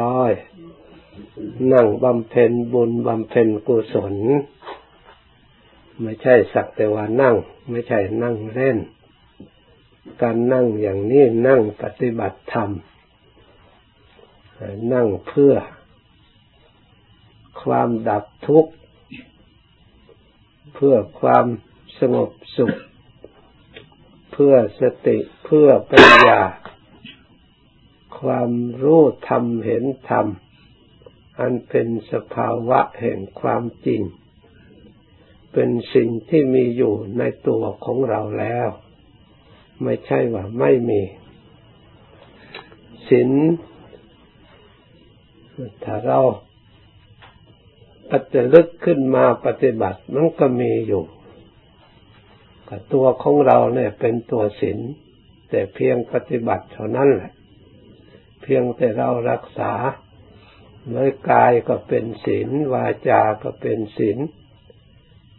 ร้อย นั่งบำเพ็ญบุญบำเพ็ญกุศล ไม่ใช่สักแต่ว่านั่ง ไม่ใช่นั่งเล่น การนั่งอย่างนี้นั่งปฏิบัติธรรม นั่งเพื่อ ความดับทุกข์ เพื่อความสงบสุข เพื่อสติเพื่อปัญญา ความรู้ธรรมเห็นธรรม อันเป็นสภาวะแห่งความจริง เป็นสิ่งที่มีอยู่ในตัวของเราแล้ว ไม่ใช่ว่าไม่มีศีลถ้าเราปัจจลึกขึ้นมาปฏิบัติมันก็มีอยู่กับตัวของเราเนี่ยเป็นตัวศีลแต่เพียงปฏิบัติเท่านั้นแหละ พียงแต่เรารักษาเมื่อกายก็เป็นศีลวาจาก็เป็นศีล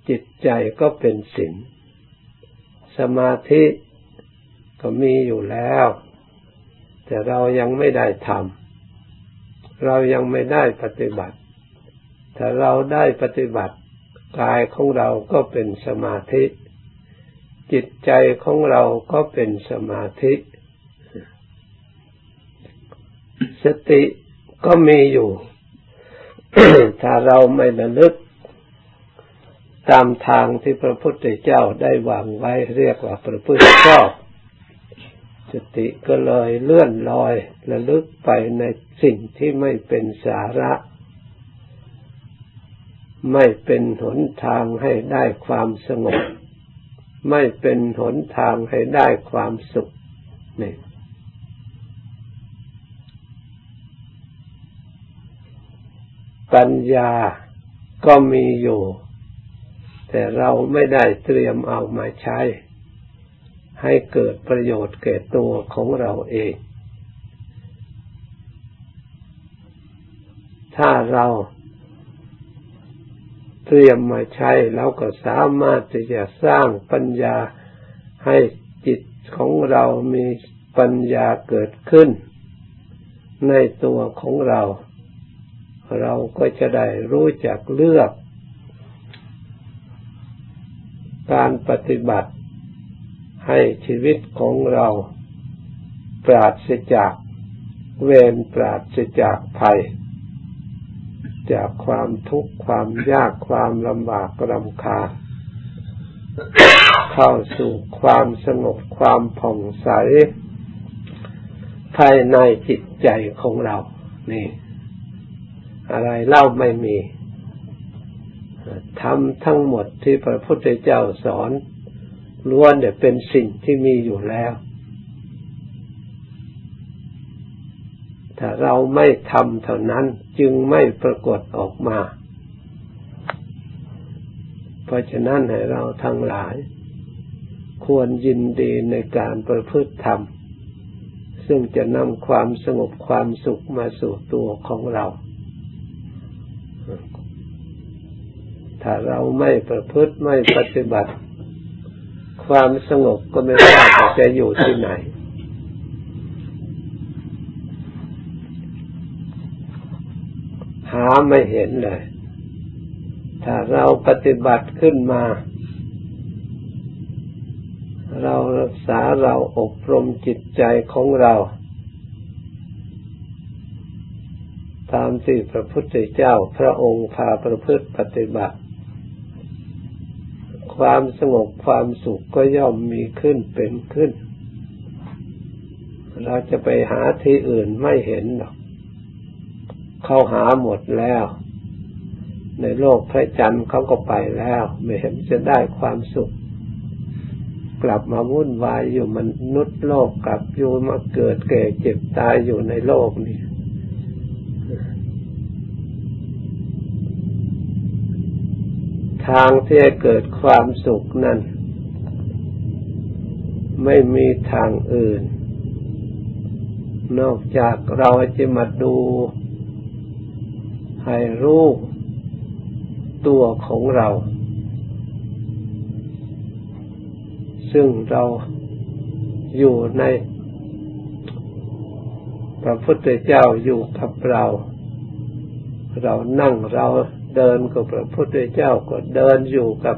จิตใจก็เป็นศีลสมาธิก็มีอยู่แล้ว แต่เรายังไม่ได้ทำเรายังไม่ได้ปฏิบัติ ถ้าเราได้ปฏิบัติ กายของเราก็เป็นสมาธิ จิตใจของเราก็เป็นสมาธิ สติก็มีอยู่ ถ้าเราไม่ระลึก ตามทางที่พระพุทธเจ้าได้วางไว้เรียกว่าประพฤติชอบสติก็เลยเลื่อนลอยระลึกไปในสิ่งที่ไม่เป็นสาระ ไม่เป็นหนทางให้ได้ความสงบ ไม่เป็นหนทางให้ได้ความสุขนี่ ปัญญาก็มีอยู่ แต่เราไม่ได้เตรียมเอามาใช้ ให้เกิดประโยชน์แก่ตัวของเราเอง ถ้าเราเตรียมมาใช้เราก็สามารถที่จะสร้างปัญญาให้จิตของเรามีปัญญาเกิดขึ้น ในตัวของเรา เราก็จะได้รู้จักเลือก การปฏิบัติให้ชีวิตของเราปราศจากเวรปราศจากภัย จากความทุกข์ความยากความลำบากลำคาเข้าสู่ความสงบความผ่องใส ภายในจิตใจของเรา นี่ อะไรเล่าไม่มีทำทั้งหมดที่พระพุทธเจ้าสอนล้วนเนี่ยเป็นสิ่งที่มีอยู่แล้ว ถ้าเราไม่ทำเท่านั้นจึงไม่ปรากฏออกมา เพราะฉะนั้นให้เราทั้งหลาย ควรยินดีในการประพฤติธรรม ซึ่งจะนำความสงบความสุขมาสู่ตัวของเรา ถ้าเราไม่ประพฤติไม่ปฏิบัติ ความสงบก็ไม่ว่าจะอยู่ที่ไหน หาไม่เห็นเลย ถ้าเราปฏิบัติขึ้นมา เรารักษาเราอบรมจิตใจของเรา ตามที่พระพุทธเจ้าพระองค์พาประพฤติปฏิบัติ ความสงบความสุขก็ย่อมมีขึ้นเป็นขึ้น เราจะไปหาที่อื่นไม่เห็นหรอก เขาหาหมดแล้ว ในโลกพระจันทร์เขาก็ไปแล้ว ไม่เห็นจะได้ความสุข กลับมาวุ่นวายอยู่มนุษย์โลกกลับอยู่มาเกิดแก่เจ็บตายอยู่ในโลกนี้ ทางที่จะเกิดความสุขนั้น ไม่มีทางอื่น นอกจากเราจะมาดู ให้รู้ตัวของเรา ซึ่งเราอยู่ในประพุทธเจ้าอยู่กับเรา เรานั่งเรา เดินกับพระพุทธเจ้าก็เดินอยู่กับ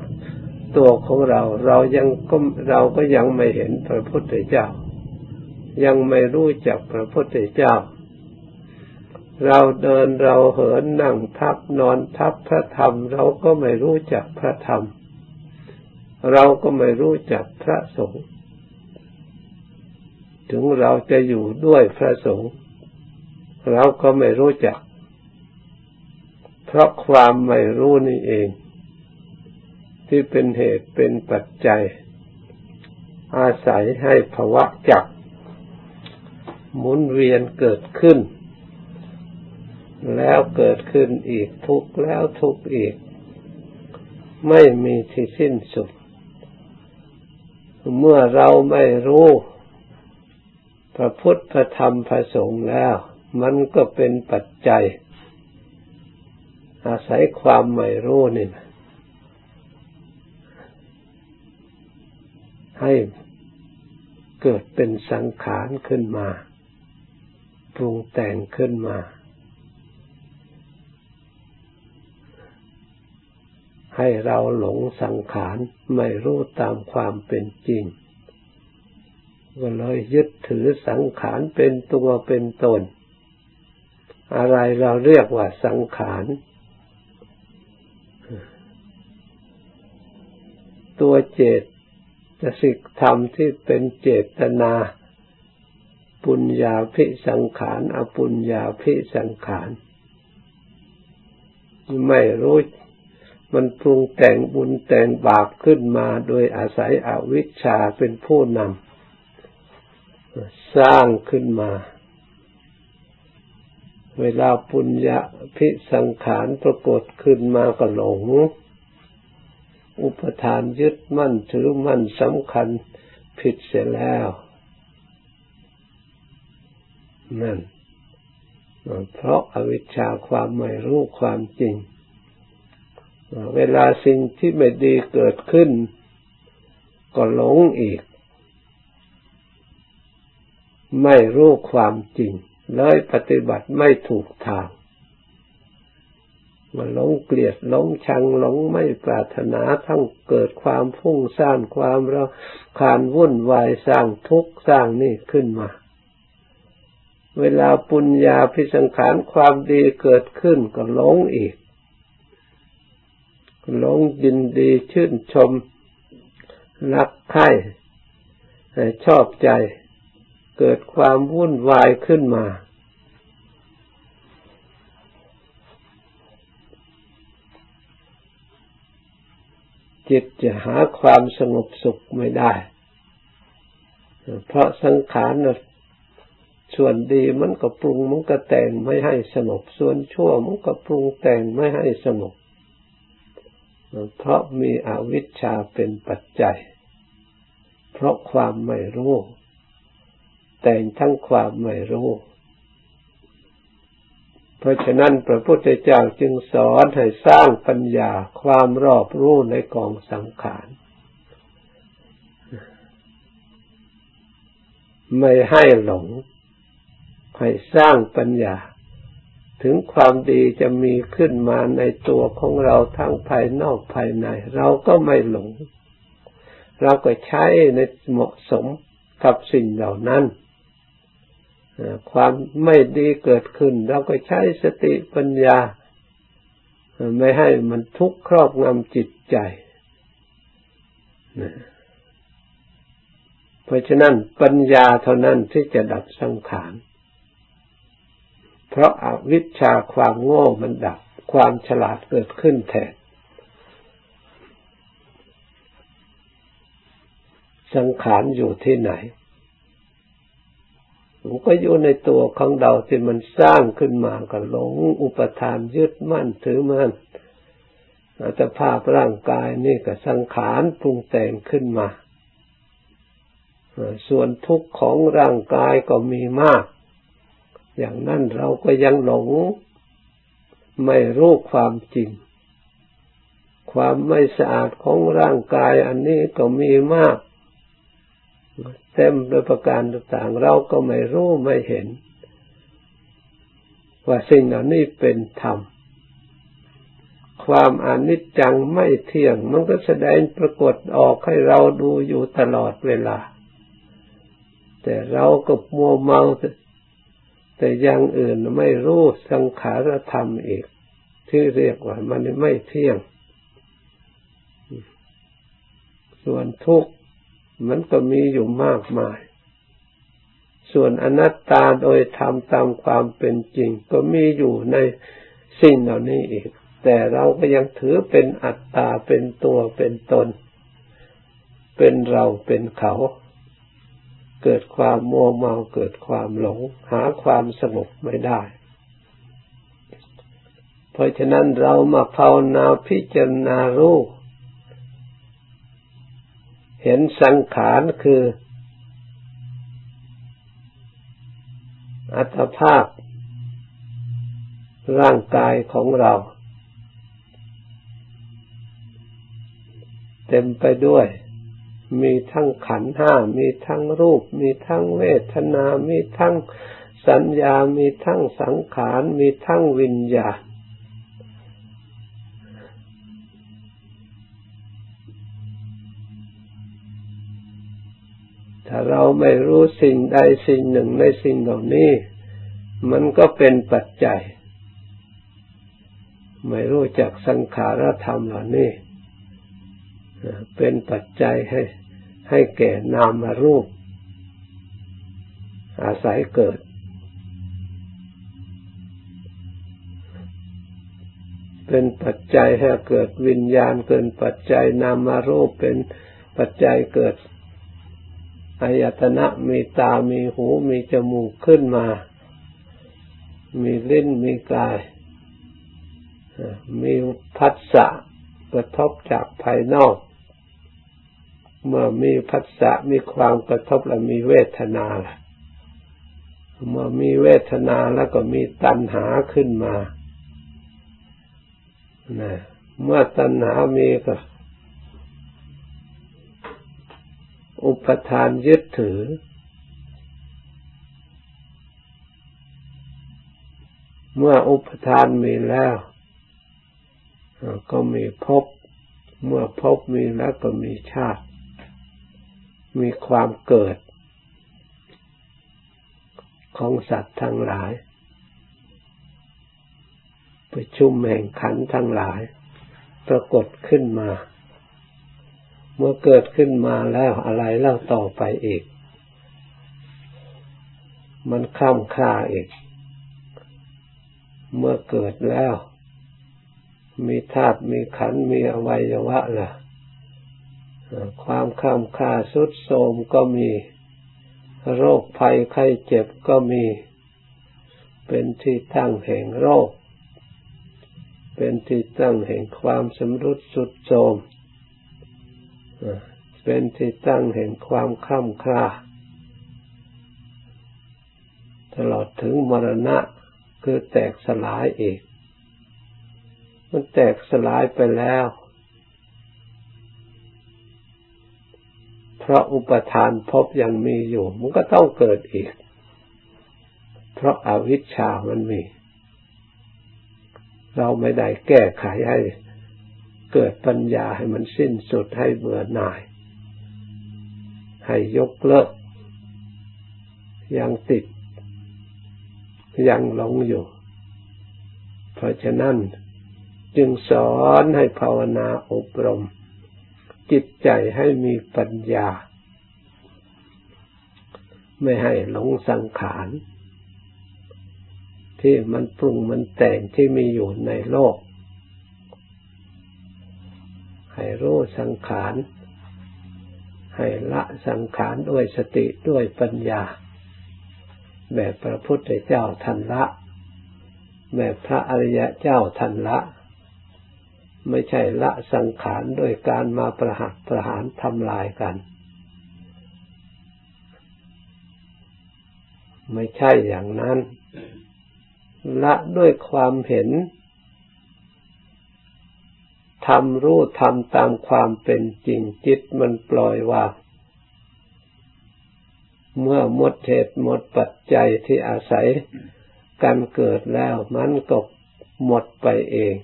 ตัวของเรา เรายังก็เราก็ยังไม่เห็นพระพุทธเจ้า ยังไม่รู้จักพระพุทธเจ้า เราเดินเราเหินนั่งทับนอนทับพระธรรม เราก็ไม่รู้จักพระธรรม เราก็ไม่รู้จักพระสงฆ์ถึงเราจะอยู่ด้วยพระสงฆ์เราก็ไม่รู้จัก เพราะความไม่รู้นี่เอง ที่เป็นเหตุเป็นปัจจัย อาศัยให้ภวะจักหมุนเวียนเกิดขึ้น แล้วเกิดขึ้นอีกทุกแล้วทุกอีก ไม่มีที่สิ้นสุด เมื่อเราไม่รู้ พระพุทธพระธรรมพระสงฆ์แล้ว มันก็เป็นปัจจัย อาศัยความไม่รู้นี่นะให้เกิดเป็นสังขารขึ้นมาปรุงแต่งขึ้นมา ให้เราหลงสังขารไม่รู้ตามความเป็นจริงก็เลยยึดถือสังขารเป็นตัวเป็นตน อะไรเราเรียกว่าสังขาร ตัวเจตสิกธรรมที่เป็นเจตนา ปุญญาพิสังขารอปุญญาพิสังขาร ไม่รู้มันปรุงแต่งบุญแต่งบาปขึ้นมาโดยอาศัยอวิชชาเป็นผู้นำสร้างขึ้นมา เวลาปุญญาพิสังขารปรากฏขึ้นมาก็หลง อุปทานยึดมั่นถือมั่นสำคัญผิดเสียแล้ว นั่น เพราะอาวิชชาความไม่รู้ความจริง เวลาสิ่งที่ไม่ดีเกิดขึ้น ก็หลงอีก ไม่รู้ความจริง เลยปฏิบัติไม่ถูกทาง มันหลงเกลียดหลงชังหลงไม่ปรารถนาทั้งเกิดความพุ่งสร้างความเราขานวุ่นวายสร้างทุกข์สร้างนี่ขึ้นมา เวลาปุญญาพิสังขารความดีเกิดขึ้นก็หลงอีกหลงยินดีชื่นชมรักใคร่ชอบใจ เกิดความวุ่นวายขึ้นมา จิตจะหาความสงบสุขไม่ได้ เพราะสังขารส่วนดีมันก็ปรุงมันก็แต่งไม่ให้สงบส่วนชั่วมันก็ปรุงแต่งไม่ให้สงบเพราะมีอวิชชาเป็นปัจจัย เพราะความไม่รู้ แต่งทั้งความไม่รู้ เพราะฉะนั้นพระพุทธเจ้าจึงสอนให้สร้างปัญญาความรอบรู้ในกองสังขารไม่ให้หลง ให้สร้างปัญญา ถึงความดีจะมีขึ้นมาในตัวของเราทั้งภายนอกภายใน เราก็ไม่หลง เราก็ใช้ในเหมาะสมกับสิ่งเหล่านั้น ความไม่ดีเกิดขึ้น เราก็ใช้สติปัญญา ไม่ให้มันทุกข์ครอบงำจิตใจ เพราะฉะนั้นปัญญาเท่านั้นที่จะดับสังขารเพราะอาวิชชาความโง่มันดับ ความฉลาดเกิดขึ้นแทนสังขารอยู่ที่ไหน มันก็อยู่ในตัวของเราที่มันสร้างขึ้นมาก็หลงอุปทานยึดมั่นถือมั่นอัตภาพร่างกายนี่ก็สังขารปรุงแต่งขึ้นมา ส่วนทุกข์ของร่างกายก็มีมาก อย่างนั้นเราก็ยังหลง ไม่รู้ความจริง ความไม่สะอาดของร่างกายอันนี้ก็มีมาก เต็มโดยประการต่างๆ เราก็ไม่รู้ไม่เห็น ว่าสิ่งเหล่านี้เป็นธรรม ความอนิจจังไม่เที่ยง มันก็แสดงปรากฏออกให้เราดูอยู่ตลอดเวลา แต่เราก็มัวเมา แต่อย่างอื่นไม่รู้สังขารธรรมอีก ที่เรียกว่ามันไม่เที่ยง ส่วนทุกข์ มันก็มีอยู่มากมาย ส่วนอนัตตาโดยธรรมตามความเป็นจริง ก็มีอยู่ในสิ่งเหล่านี้อีก แต่เราก็ยังถือเป็นอัตตาเป็นตัวเป็นตน เป็นเราเป็นเขา เกิดความมัวเมาเกิดความหลง หาความสงบไม่ได้เพราะฉะนั้นเรามาภาวนาพิจารณารูป เห็นสังขารคือ อัตภาพ ร่างกายของเรา เต็มไปด้วย มีทั้งขันห้า มีทั้งรูป มีทั้งเวทนา มีทั้งสัญญา มีทั้งสังขาร มีทั้งวิญญาณ เราไม่รู้สิ่งใดสิ่งหนึ่งในสิ่งเหล่านี้ มันก็เป็นปัจจัย ไม่รู้จักสังขารธรรมเหล่านี้ เป็นปัจจัยให้ ให้แก่นามรูป อาศัยเกิด เป็นปัจจัยให้เกิดวิญญาณเกินปัจจัยนามารูปเป็นปัจจัยเกิด อายตนะมีตา มีหู มีจมูกขึ้นมา มีลิ้น มีกาย มีพัสสะกระทบจากภายนอก เมื่อมีพัสสะมีความกระทบแล้วมีเวทนาล่ะเมื่อมีเวทนาแล้วก็มีตัณหาขึ้นมานะเมื่อตัณหามีก็ อุปทานยึดถือ เมื่ออุปทานมีแล้ว ก็มีภพเมื่อภพมีแล้วก็มีชาติ มีความเกิด ของสัตว์ทั้งหลาย ประชุมแห่งขันทั้งหลาย ปรากฏขึ้นมา เมื่อเกิดขึ้นมาแล้วอะไรเล่าต่อไปอีก มันข้ามค่าอีก เมื่อเกิดแล้ว มีธาตุมีขันมีอวัยวะล่ะ ความข้ามค่าสุดโทมก็มีโรคภัยไข้เจ็บก็มี เป็นที่ตั้งแห่งโรค เป็นที่ตั้งแห่งความสำรุดสุดโทม เป็นที่ตั้งแห่งความข้ามคลาตลอดถึงมรณะคือแตกสลายอีกมันแตกสลายไปแล้ว เพราะอุปทานพบยังมีอยู่ มันก็ต้องเกิดอีก เพราะอาวิชชามันมี เราไม่ได้แก้ไขให้ เกิดปัญญาให้มันสิ้นสุดให้เบื่อหน่าย ให้ยกเลิก ยังติด ยังหลงอยู่ เพราะฉะนั้นจึงสอนให้ภาวนาอบรม จิตใจให้มีปัญญา ไม่ให้หลงสังขารที่มันปรุงมันแต่งที่มีอยู่ในโลก ให้รู้สังขารให้ละสังขารด้วยสติด้วยปัญญา แบบพระพุทธเจ้าทันละ แบบพระอริยะเจ้าทันละ ไม่ใช่ละสังขารโดยการมาประหัตประหารทำลายกัน ไม่ใช่อย่างนั้น ละด้วยความเห็น ทำรู้ทำตามความเป็นจริงจิตมันปล่อยวางเมื่อหมดเหตุหมดปัจจัยที่อาศัยการเกิดแล้วมันก็หมดไปเอง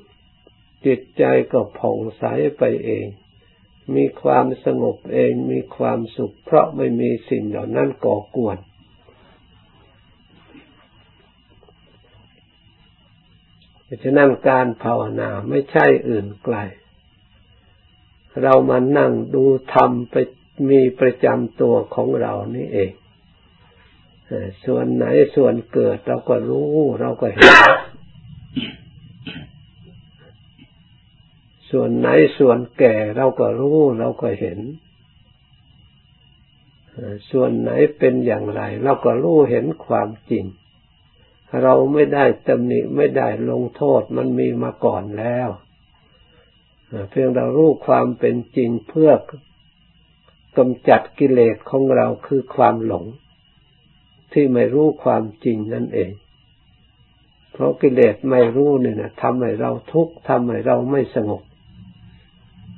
จิตใจก็ผ่องใสไปเอง มีความสงบเองมีความสุข เพราะไม่มีสิ่งเหล่านั้นก่อกวน เพราะฉะนั้นการภาวนาไม่ใช่อื่นไกล เรามานั่งดูธรรมไปมีประจำตัวของเรานี่เอง ส่วนไหนส่วนเกิดเราก็รู้ เราก็เห็น ส่วนไหนส่วนแก่เราก็รู้ เราก็เห็น ส่วนไหนเป็นอย่างไร เราก็รู้เห็นความจริง เราไม่ได้ตำหนิไม่ได้ลงโทษมันมีมาก่อนแล้วเพียงเรารู้ความเป็นจริงเพื่อกำจัดกิเลสของเราคือความหลง ที่ไม่รู้ความจริงนั่นเอง เพราะกิเลสไม่รู้เนี่นะทำให้เราทุกข์ทำให้เราไม่สงบ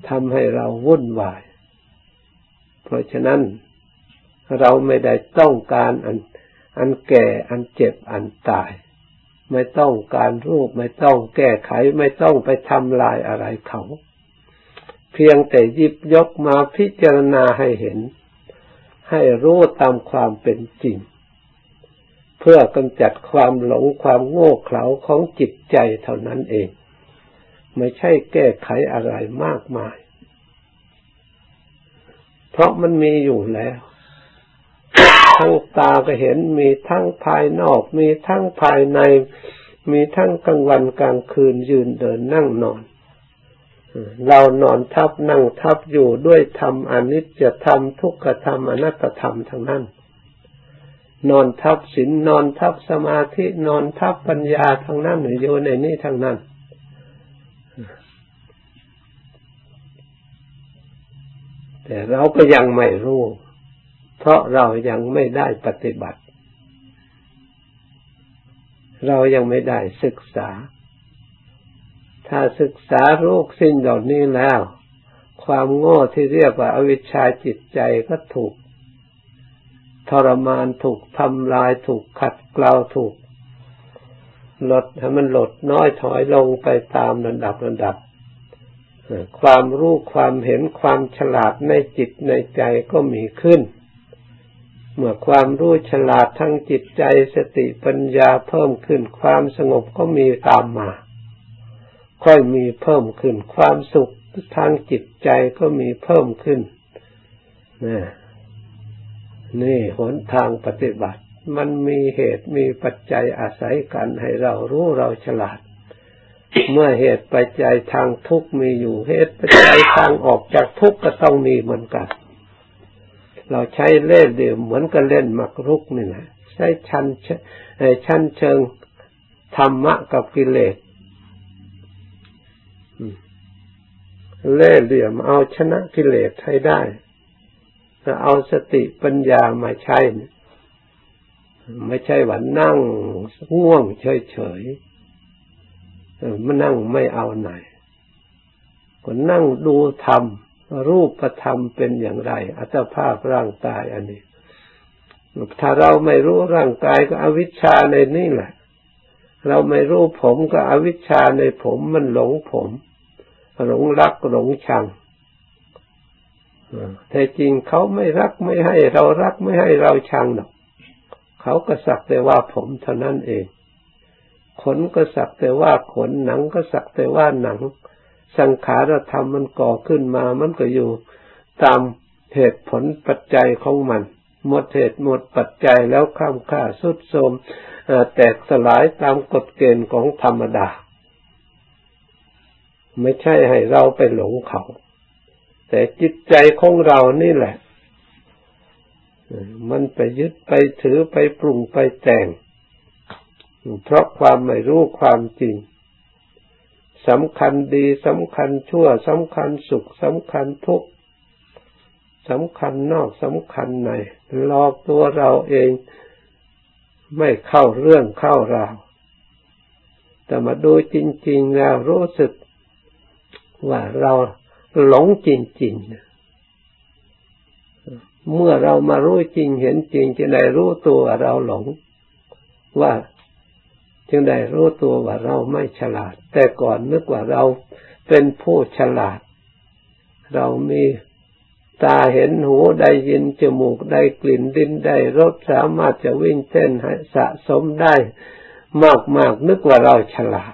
ทำให้เราวุ่นวาย เพราะฉะนั้นเราไม่ได้ต้องการอัน อันแก่อันเจ็บอันตาย ไม่ต้องการรูป ไม่ต้องแก้ไขไม่ต้องไปทำลายอะไรเขา เพียงแต่ยิบยกมาพิจารณาให้เห็น ให้รู้ตามความเป็นจริง เพื่อกำจัดความหลงความโง่เขลาของจิตใจเท่านั้นเอง ไม่ใช่แก้ไขอะไรมากมาย เพราะมันมีอยู่แล้ว ทั้งตาก็เห็น มีทั้งภายนอก มีทั้งภายใน มีทั้งกลางวันกลางคืนยืนเดินนั่งนอน เรานอนทับนั่งทับอยู่ด้วยธรรมอนิจจธรรมทุกขธรรมอนัตตธรรมทั้งนั้น นอนทับศีลนอนทับสมาธินอนทับปัญญาทั้งนั้นอยู่ในนี้ทั้งนั้นแต่เราก็ยังไม่รู้ เพราะเรายังไม่ได้ปฏิบัติ เรายังไม่ได้ศึกษา ถ้าศึกษาโรูปสิ่งเหล่านี้แล้ว ความโง่ที่เรียกว่าอวิชชาจิตใจก็ถูก ทรมานถูกทำลายถูกขัดเกลาถูกลดให้มันลดน้อยถอยลงไปตามระดับระดับ ความรู้ความเห็นความฉลาดในจิตในใจก็มีขึ้น เมื่อความรู้ฉลาดทั้งจิตใจสติปัญญาเพิ่มขึ้นความสงบก็มีตามมา ค่อยมีเพิ่มขึ้นความสุขทางจิตใจก็มีเพิ่มขึ้นนี่นี่หนทางปฏิบัติ มันมีเหตุมีปัจจัยอาศัยกันให้เรารู้เราฉลาด เมื่อเหตุปัจจัยทางทุกข์มีอยู่เหตุปัจจัยทางออกจากทุกข์ก็ต้องมีเหมือนกัน เราใช้เล่ห์เหลี่ยมเหมือนกับเล่นหมากรุกนี่แหละใช้ชั้นชั้นเชิงธรรมะกับกิเลสเล่ห์เหลี่ยมเอาชนะกิเลสให้ได้เอาสติปัญญามาใช้ ไม่ใช่ว่านั่งง่วงเฉยๆมานั่งไม่เอาไหนก็นั่งดูธรรม รูปธรรมเป็นอย่างไร อัตภาพร่างกายอันนี้ ถ้าเราไม่รู้ร่างกายก็อวิชชาในนี่แหละ เราไม่รู้ผมก็อวิชชาในผมมันหลงผม หลงรักหลงชังแต่จริงเขาไม่รักไม่ให้ เรารักไม่ให้เราชังหรอกเขาก็สักแต่ว่าผมเท่านั้นเอง ขนก็สักแต่ว่าขนหนังก็สักแต่ว่าหนัง สังขารธรรมมันก่อขึ้นมา มันก็อยู่ตามเหตุผลปัจจัยของมัน หมดเหตุหมดปัจจัยแล้วข้ามค่าสุดโทมแตกสลายตามกฎเกณฑ์ของธรรมดา ไม่ใช่ให้เราไปหลงเขา แต่จิตใจของเรานี่แหละ มันไปยึดไปถือไปปรุงไปแต่ง เพราะความไม่รู้ความจริง สำคัญดีสำคัญชั่วสำคัญสุขสำคัญทุกข์สำคัญนอกสำคัญในหลอกตัวเราเองไม่เข้าเรื่องเข้าราว แต่มาดูจริง ๆ แล้วรู้สึกว่าเราหลงจริง ๆ เมื่อเรามารู้จริงเห็นจริงจะได้รู้ตัวเราหลง ว่า จึงได้รู้ตัวว่าเราไม่ฉลาด แต่ก่อนนึกว่าเราเป็นผู้ฉลาด เรามีตาเห็นหูได้ยินจมูกได้กลิ่นดินได้รสสามารถจะวิ่งเต้นสะสมได้ มากๆนึกว่าเราฉลาด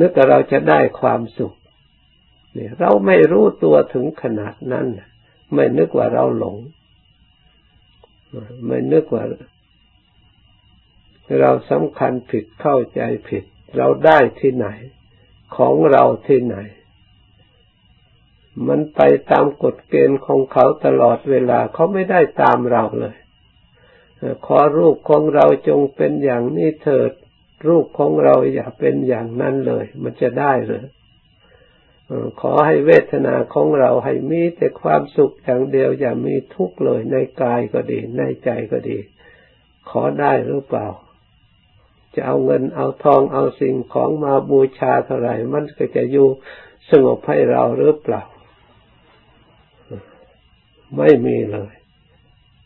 นึกว่าเราจะได้ความสุขเนี่ยเราไม่รู้ตัวถึงขนาดนั้น ไม่นึกว่าเราหลง ไม่นึกว่า เราสำคัญผิดเข้าใจผิด เราได้ที่ไหน ของเราที่ไหน มันไปตามกฎเกณฑ์ของเขาตลอดเวลาเขาไม่ได้ตามเราเลย ขอรูปของเราจงเป็นอย่างนี้เถิด รูปของเราอย่าเป็นอย่างนั้นเลย มันจะได้หรือขอให้เวทนาของเราให้มีแต่ความสุขอย่างเดียวอย่ามีทุกข์เลยในกายก็ดี ในใจก็ดี ขอได้หรือเปล่า จะเอาเงินเอาทองเอาสิ่งของมาบูชาเท่าไหร่มันก็จะอยู่สงบให้เราหรือเปล่า ไม่มีเลย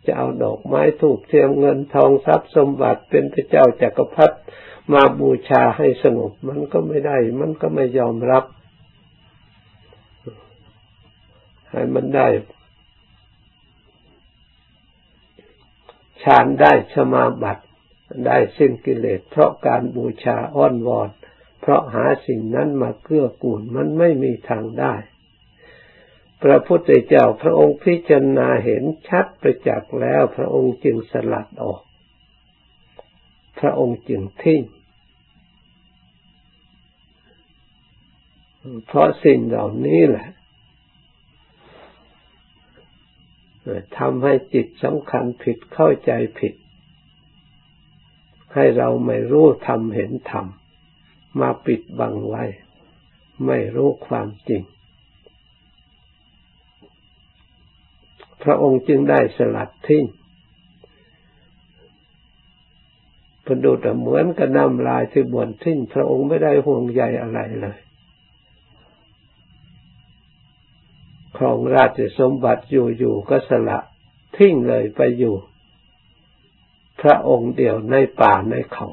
จะเอาดอกไม้ถูกเทียมเงินทองทรัพย์สมบัติเป็นพระเจ้าจากักรพรรดิมาบูชาให้สงบมันก็ไม่ได้ มันก็ไม่ยอมรับ ให้มันได้ฌานได้สมาบัติ ได้สิ้นกิเลสเพราะการบูชาอ้อนวอน เพราะหาสิ่งนั้นมาเกื้อกูลมันไม่มีทางได้ พระพุทธเจ้าพระองค์พิจารณาเห็นชัดประจักษ์แล้วพระองค์จึงสลัดออก พระองค์จึงทิ้งเพราะสิ่งเหล่านี้แหละทำให้จิตสำคัญผิดเข้าใจผิด ให้เราไม่รู้ทำเห็นธรรมมาปิดบังไว้ ไม่รู้ความจริง พระองค์จึงได้สลัดทิ้งประดุดเหมือนกับน้ำลายที่บวนทิ้งพระองค์ไม่ได้ห่วงใยอะไรเลยครองราชสมบัติอยู่ๆก็สละทิ้งเลยไปอยู่ พระองค์เดียวในป่าในเขา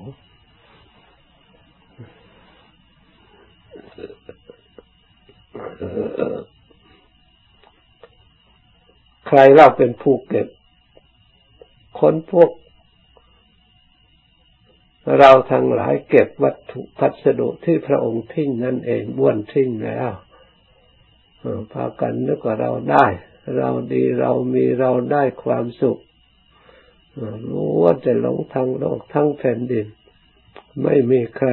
ใครเราเป็นผู้เก็บคนพวก เราทั้งหลายเก็บวัตถุพัสดุที่พระองค์ทิ้งนั่นเองบ้วนทิ้งแล้วพากันนึกว่าเราได้ เราดีเรามีเราได้ความสุข รู้ว่าจะหลงทางโลกทั้งแผ่นดิน ไม่มีใคร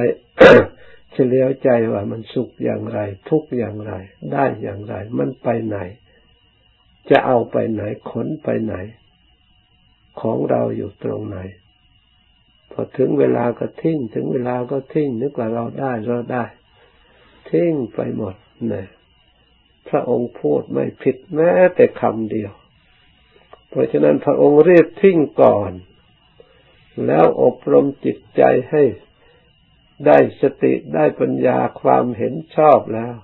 เฉลียวใจว่ามันสุขอย่างไร ทุกอย่างไร ได้อย่างไร มันไปไหน จะเอาไปไหนขนไปไหน ของเราอยู่ตรงไหน พอถึงเวลาก็ทิ้ง ถึงเวลาก็ทิ้งนึกว่าเราได้เราได้ ทิ้งไปหมดเนี่ยพระองค์พูดไม่ผิดแม้แต่คำเดียว เพราะฉะนั้นพระองค์เรียกทิ้งก่อน แล้วอบรมจิตใจให้ได้สติได้ปัญญาความเห็นชอบแล้ว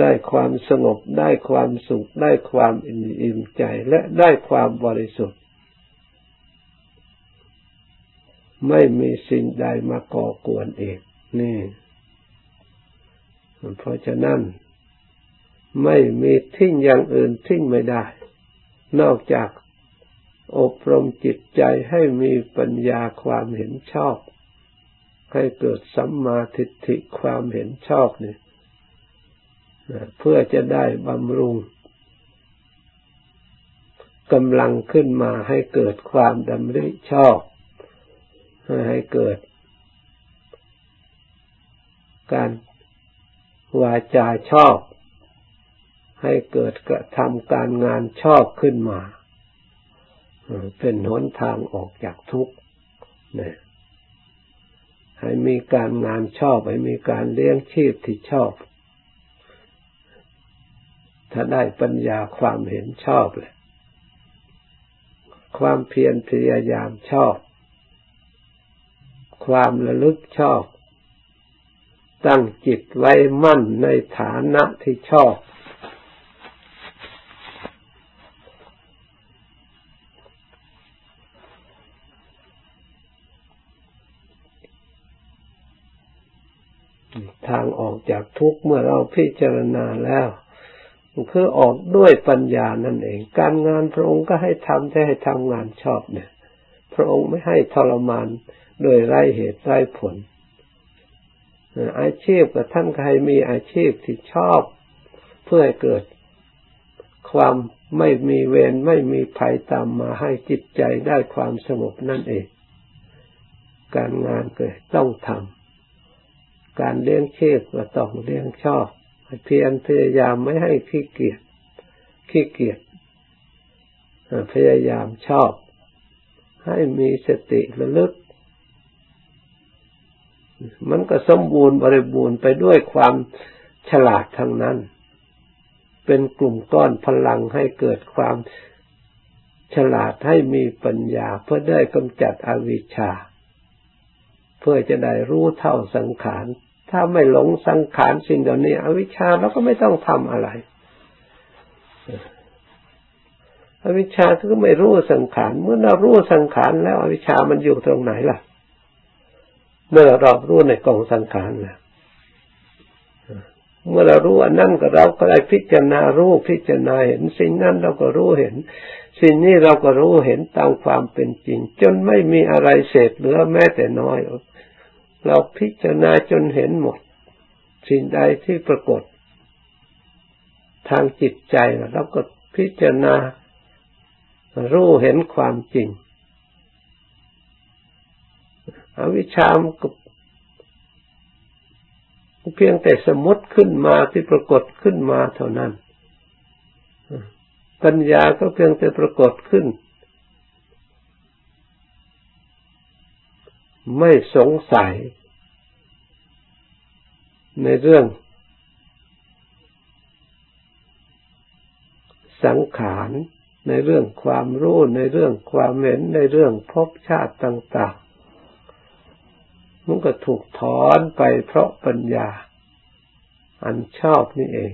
ได้ความสงบได้ความสุข ได้ความอิ่มใจและได้ความบริสุทธิ์ ไม่มีสิ่งใดมาก่อกวนเองนี่ เพราะฉะนั้น ไม่มีทิ้งอย่างอื่นทิ้งไม่ได้ นอกจากอบรมจิตใจให้มีปัญญาความเห็นชอบ ให้เกิดสัมมาทิฏฐิความเห็นชอบเนี่ยเพื่อจะได้บำรุงกำลังขึ้นมาให้เกิดความดำริชอบ ให้เกิด การวาจาชอบ ให้เกิดกระทำการงานชอบขึ้นมาเป็นหนทางออกจากทุกข์นให้มีการงานชอบ ให้มีการเลี้ยงชีพที่ชอบ ถ้าได้ปัญญาความเห็นชอบเลยความเพียรพยายามชอบ ความระลึกชอบ ตั้งจิตไว้มั่นในฐานะที่ชอบ ทางออก จากทุกข์เมื่อเราพิจารณาแล้วคือออกด้วยปัญญานั่นเอง การงานพระองค์ก็ให้ทำแต่ให้ทำงานชอบเนี่ย พระองค์ไม่ให้ทรมานโดยไร้เหตุไร้ผลอาชีพกับท่านให้มีอาชีพที่ชอบ เพื่อให้เกิดความไม่มีเวรไม่มีภัยตามมาให้จิตใจได้ความสงบนั่นเอง การงานเก็ต้องทำ การเลี้ยงชีพก็ต้องเลี้ยงชอบเพียรพยายามไม่ให้ขี้เกียจขี้เกียจพยายามชอบ ให้มีสติระลึก มันก็สมบูรณ์บริบูรณ์ไปด้วยความฉลาดทั้งนั้น เป็นกลุ่มก้อนพลังให้เกิดความฉลาดให้มีปัญญาเพื่อได้กำจัดอวิชชา เพื่อจะได้รู้เท่าสังขาร ถ้าไม่หลงสังขารสิ่งเหล่านี้ อวิชชาเราก็ไม่ต้องทำอะไร อวิชชาก็ไม่รู้สังขารเมื่อเรารู้สังขารแล้ว อวิชชามันอยู่ตรงไหนล่ะ เมื่อเรารู้ในกองสังขารนะเมื่อเรารู้อันนั้นก็เราก็ได้พิจารณารู้พิจารณาเห็น สิ่งนั้นเราก็รู้เห็น สิ่งนี้เราก็รู้เห็นตามความเป็นจริง จนไม่มีอะไรเศษเหลือแม้แต่น้อย เราพิจารณาจนเห็นหมด สิ่งใดที่ปรากฏ ทางจิตใจเราก็พิจารณารู้เห็นความจริง อวิชามก็เพียงแต่สมมติขึ้นมาที่ปรากฏขึ้นมาเท่านั้น ปัญญาก็เพียงแต่ปรากฏขึ้น ไม่สงสัย ในเรื่อง สังขาร ในเรื่องความรู้ ในเรื่องความเห็น ในเรื่องภพชาติต่าง ๆ มันก็ถูกถอนไปเพราะปัญญา อันชอบนี่เอง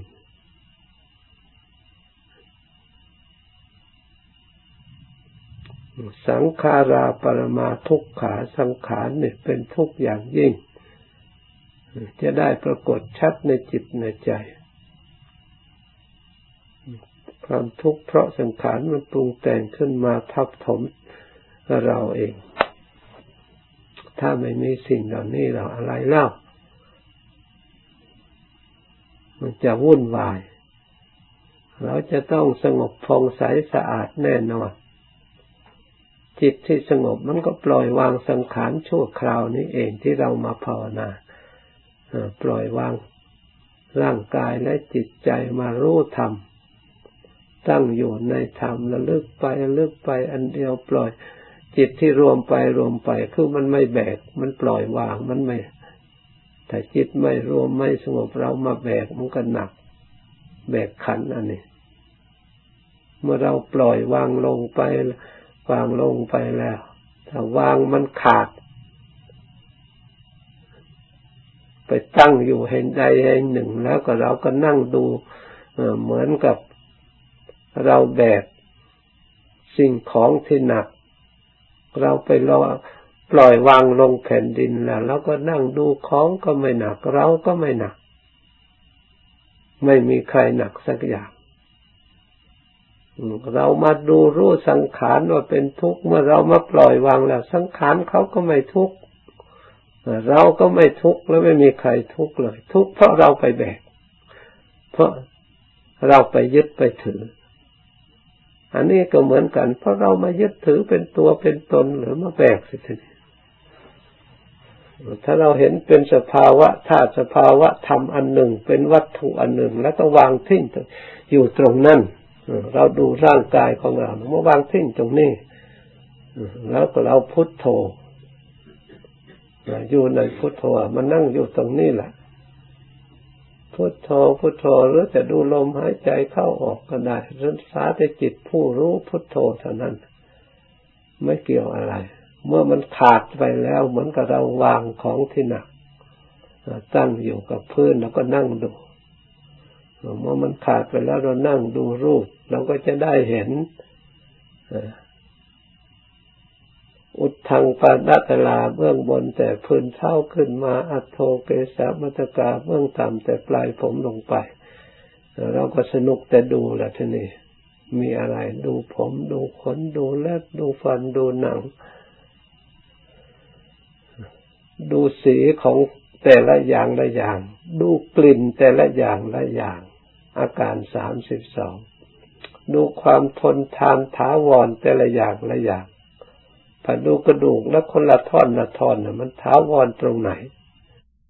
สังขาราปรมาทุกขาสังขารเนี่ยเป็นทุกอย่างยิ่ง จะได้ปรากฏชัดในจิตในใจ ความทุกข์เพราะสังขารมันปรุงแต่งขึ้นมาทับถมเราเอง ถ้าไม่มีสิ่งเหล่านี้เราอะไรเล่า มันจะวุ่นวาย เราจะต้องสงบพองใสสะอาดแน่นอน จิตที่สงบมันก็ปล่อยวางสังขารชั่วคราวนี้เองที่เรามาภาวนาปล่อยวางร่างกายและจิตใจมารู้ธรรมตั้งอยู่ในธรรมระลึกไประลึกไปอันเดียวปล่อย จิตที่รวมไปรวมไปคือมันไม่แบก มันปล่อยวางมันไม่แต่จิตไม่รวมไม่สงบเรามาแบกมันก็หนัก แบกขันอันนี้ เมื่อเราปล่อยวางลงไป วางลงไปแล้ว ถ้าวางมันขาด ไปตั้งอยู่แห่งใดแห่งหนึ่งแล้วก็เราก็นั่งดูเหมือนกับเราแบกสิ่งของที่หนัก เราไปรอปล่อยวางลงแผ่นดินแล้วเราก็นั่งดูของก็ไม่หนัก เราก็ไม่หนัก ไม่มีใครหนักสักอย่าง เรามาดูรู้สังขารว่าเป็นทุกข์เมื่อเรามาปล่อยวางแล้ว สังขารเขาก็ไม่ทุกข์เราก็ไม่ทุกข์และไม่มีใครทุกข์เลย ทุกข์เพราะเราไปแบกเพราะเราไปยึดไปถือ อันนี้ก็เหมือนกัน เพราะเรามายึดถือเป็นตัวเป็นตนหรือมาแบกสิทีนี้ถ้าเราเห็นเป็นสภาวะธาตุสภาวะธรรมอันหนึ่ง เป็นวัตถุอันหนึ่ง แล้วก็วางทิ้งอยู่ตรงนั้น เราดูร่างกายของเราเมื่อวางทิ้งตรงนี้แล้วก็เราพุทโธอยู่ในพุทโธมันนั่งอยู่ตรงนี้แหละพุทโธพุทโธหรือจะดูลมหายใจเข้าออกก็ได้รักษาแต่จิตผู้รู้พุทโธเท่านั้น ไม่เกี่ยวอะไร เมื่อมันขาดไปแล้วเหมือนกับเราวางของที่หนักตั้งอยู่กับพื้นแล้วก็นั่งดู เมื่อมันขาดไปแล้วเรานั่งดูรูป เราก็จะได้เห็นอุดทางปานัตลาเบื้องบนแต่พื้นเท้าขึ้นมาอัตโทเกสามัตกาเบื้องต่ำแต่ปลายผมลงไป เราก็สนุกแต่ดูแหละทีนี้มีอะไรดูผมดูขนดูเล็บดูฟันดูหนัง ดูสีของแต่ละอย่างละอย่าง ดูกลิ่นแต่ละอย่างละอย่าง อาการสามสิบสองดูความทนทานถาวรแต่ละอย่างละอย่างพอดูกระดูกแล้วคนละท่อนละท่อนน่ะมันถาวรตรงไหน